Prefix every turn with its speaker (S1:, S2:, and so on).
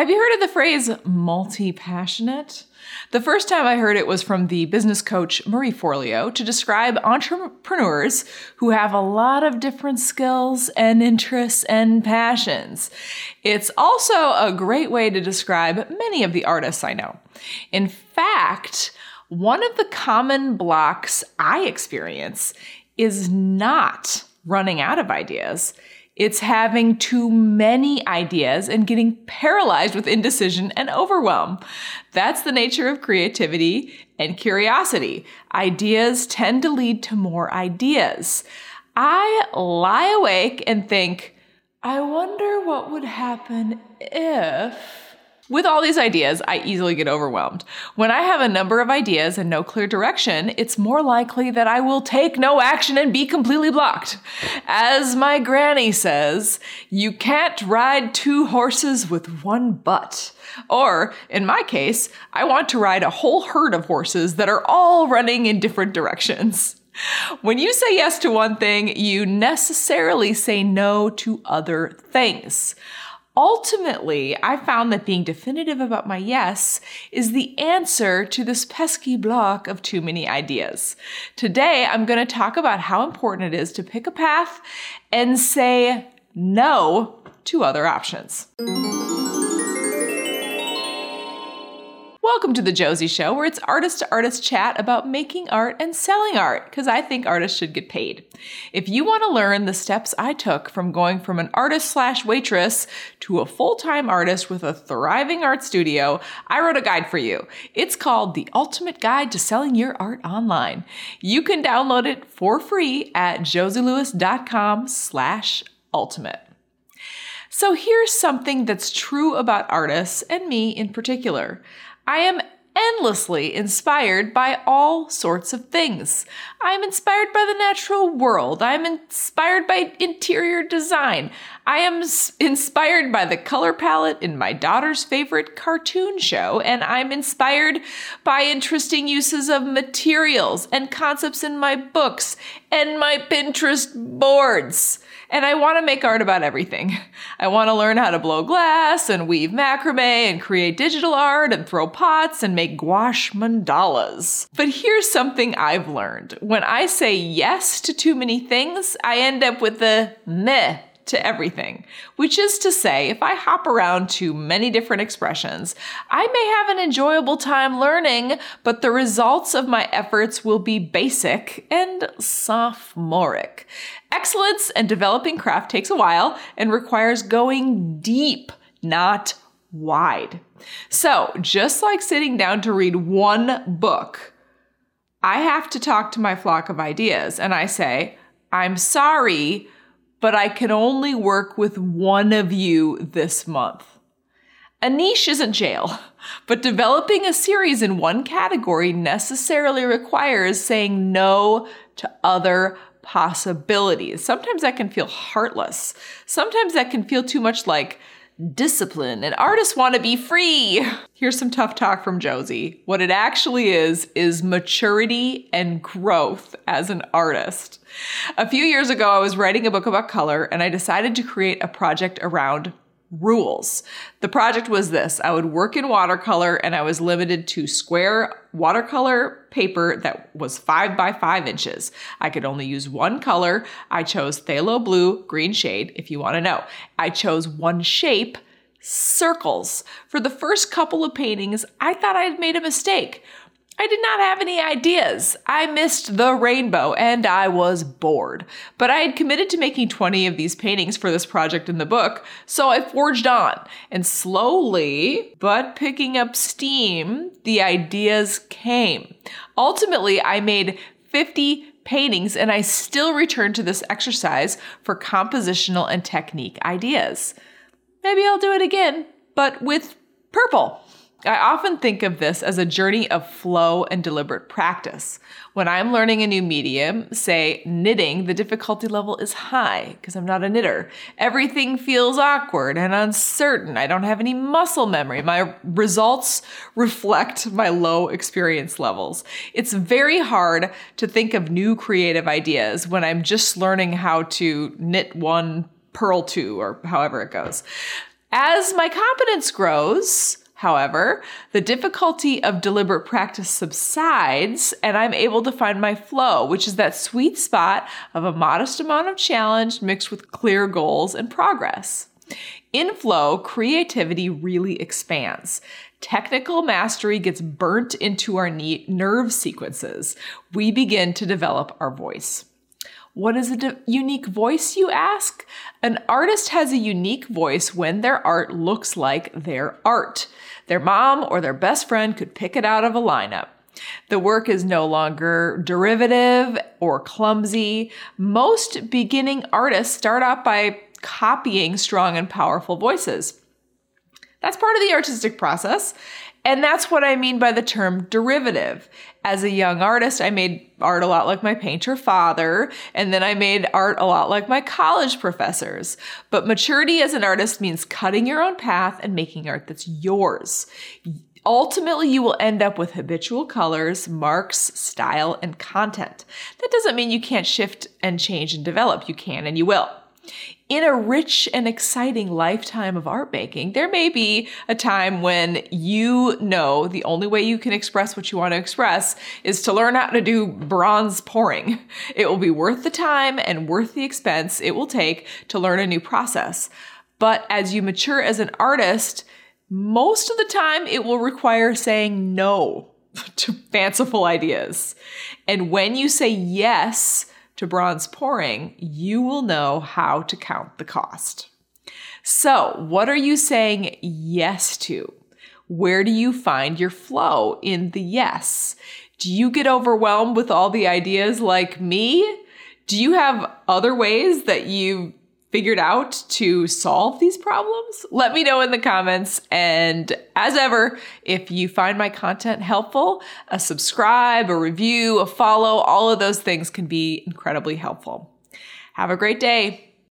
S1: Have you heard of the phrase multi passionate? The first time I heard it was from the business coach Marie Forleo to describe entrepreneurs who have a lot of different skills and interests and passions. It's also a great way to describe many of the artists I know. In fact, one of the common blocks I experience is not running out of ideas. It's having too many ideas and getting paralyzed with indecision and overwhelm. That's the nature of creativity and curiosity. Ideas tend to lead to more ideas. I lie awake and think, I wonder what would happen if. With all these ideas, I easily get overwhelmed. When I have a number of ideas and no clear direction, it's more likely that I will take no action and be completely blocked. As my granny says, you can't ride two horses with one butt. Or, in my case, I want to ride a whole herd of horses that are all running in different directions. When you say yes to one thing, you necessarily say no to other things. Ultimately, I found that being definitive about my yes is the answer to this pesky block of too many ideas. Today, I'm going to talk about how important it is to pick a path and say no to other options. Welcome to the Josie Show, where it's artist to artist chat about making art and selling art, because I think artists should get paid. If you want to learn the steps I took from going from an artist slash waitress to a full time artist with a thriving art studio, I wrote a guide for you. It's called The Ultimate Guide to Selling Your Art Online. You can download it for free at josielewis.com slash ultimate. So here's something that's true about artists and me in particular. I am endlessly inspired by all sorts of things. I'm inspired by the natural world. I'm inspired by interior design. I am inspired by the color palette in my daughter's favorite cartoon show, and I'm inspired by interesting uses of materials and concepts in my books and my Pinterest boards. And I want to make art about everything. I want to learn how to blow glass and weave macrame and create digital art and throw pots and make gouache mandalas. But here's something I've learned. When I say yes to too many things, I end up with a meh to everything, which is to say, if I hop around to many different expressions, I may have an enjoyable time learning, but the results of my efforts will be basic and sophomoric. Excellence and developing craft takes a while and requires going deep, not wide. So, just like sitting down to read one book, I have to talk to my flock of ideas and I say, I'm sorry, but I can only work with one of you this month. A niche isn't jail, but developing a series in one category necessarily requires saying no to other possibilities. Sometimes that can feel heartless. Sometimes that can feel too much like discipline and artists want to be free. Here's some tough talk from Josie. What it actually is, is maturity and growth as an artist. A few years ago, I was writing a book about color and I decided to create a project around rules. The project was this I would work in watercolor and I was limited to square watercolor paper that was five by five inches. I could only use one color. I chose phthalo blue, green shade, if you want to know. I chose one shape. Circles. For the first couple of paintings, I thought I had made a mistake. I did not have any ideas. I missed the rainbow and I was bored. But I had committed to making 20 of these paintings for this project in the book, so I forged on. And slowly, but picking up steam, the ideas came. Ultimately, I made 50 paintings and I still return to this exercise for compositional and technique ideas. Maybe I'll do it again, but with purple. I often think of this as a journey of flow and deliberate practice. When I'm learning a new medium, say knitting, the difficulty level is high because I'm not a knitter. Everything feels awkward and uncertain. I don't have any muscle memory. My results reflect my low experience levels. It's very hard to think of new creative ideas when I'm just learning how to knit one, purl two, or however it goes. As my competence grows, However, the difficulty of deliberate practice subsides, and I'm able to find my flow, which is that sweet spot of a modest amount of challenge mixed with clear goals and progress. In flow, creativity really expands. Technical mastery gets burnt into our nerve sequences. We begin to develop our voice. What is a de- unique voice, you ask? An artist has a unique voice when their art looks like their art. Their mom or their best friend could pick it out of a lineup. The work is no longer derivative or clumsy. Most beginning artists start out by copying strong and powerful voices. That's part of the artistic process. And that's what I mean by the term derivative. As a young artist, I made art a lot like my painter father, and then I made art a lot like my college professors. But maturity as an artist means cutting your own path and making art that's yours. Ultimately, you will end up with habitual colors, marks, style, and content. That doesn't mean you can't shift and change and develop. You can and you will in a rich and exciting lifetime of art making, there may be a time when you know the only way you can express what you want to express is to learn how to do bronze pouring. It will be worth the time and worth the expense it will take to learn a new process. But as you mature as an artist, most of the time it will require saying no to fanciful ideas. And when you say yes, to bronze pouring, you will know how to count the cost. So, what are you saying yes to? Where do you find your flow in the yes? Do you get overwhelmed with all the ideas like me? Do you have other ways that you figured out to solve these problems? Let me know in the comments. And as ever, if you find my content helpful, a subscribe, a review, a follow, all of those things can be incredibly helpful. Have a great day.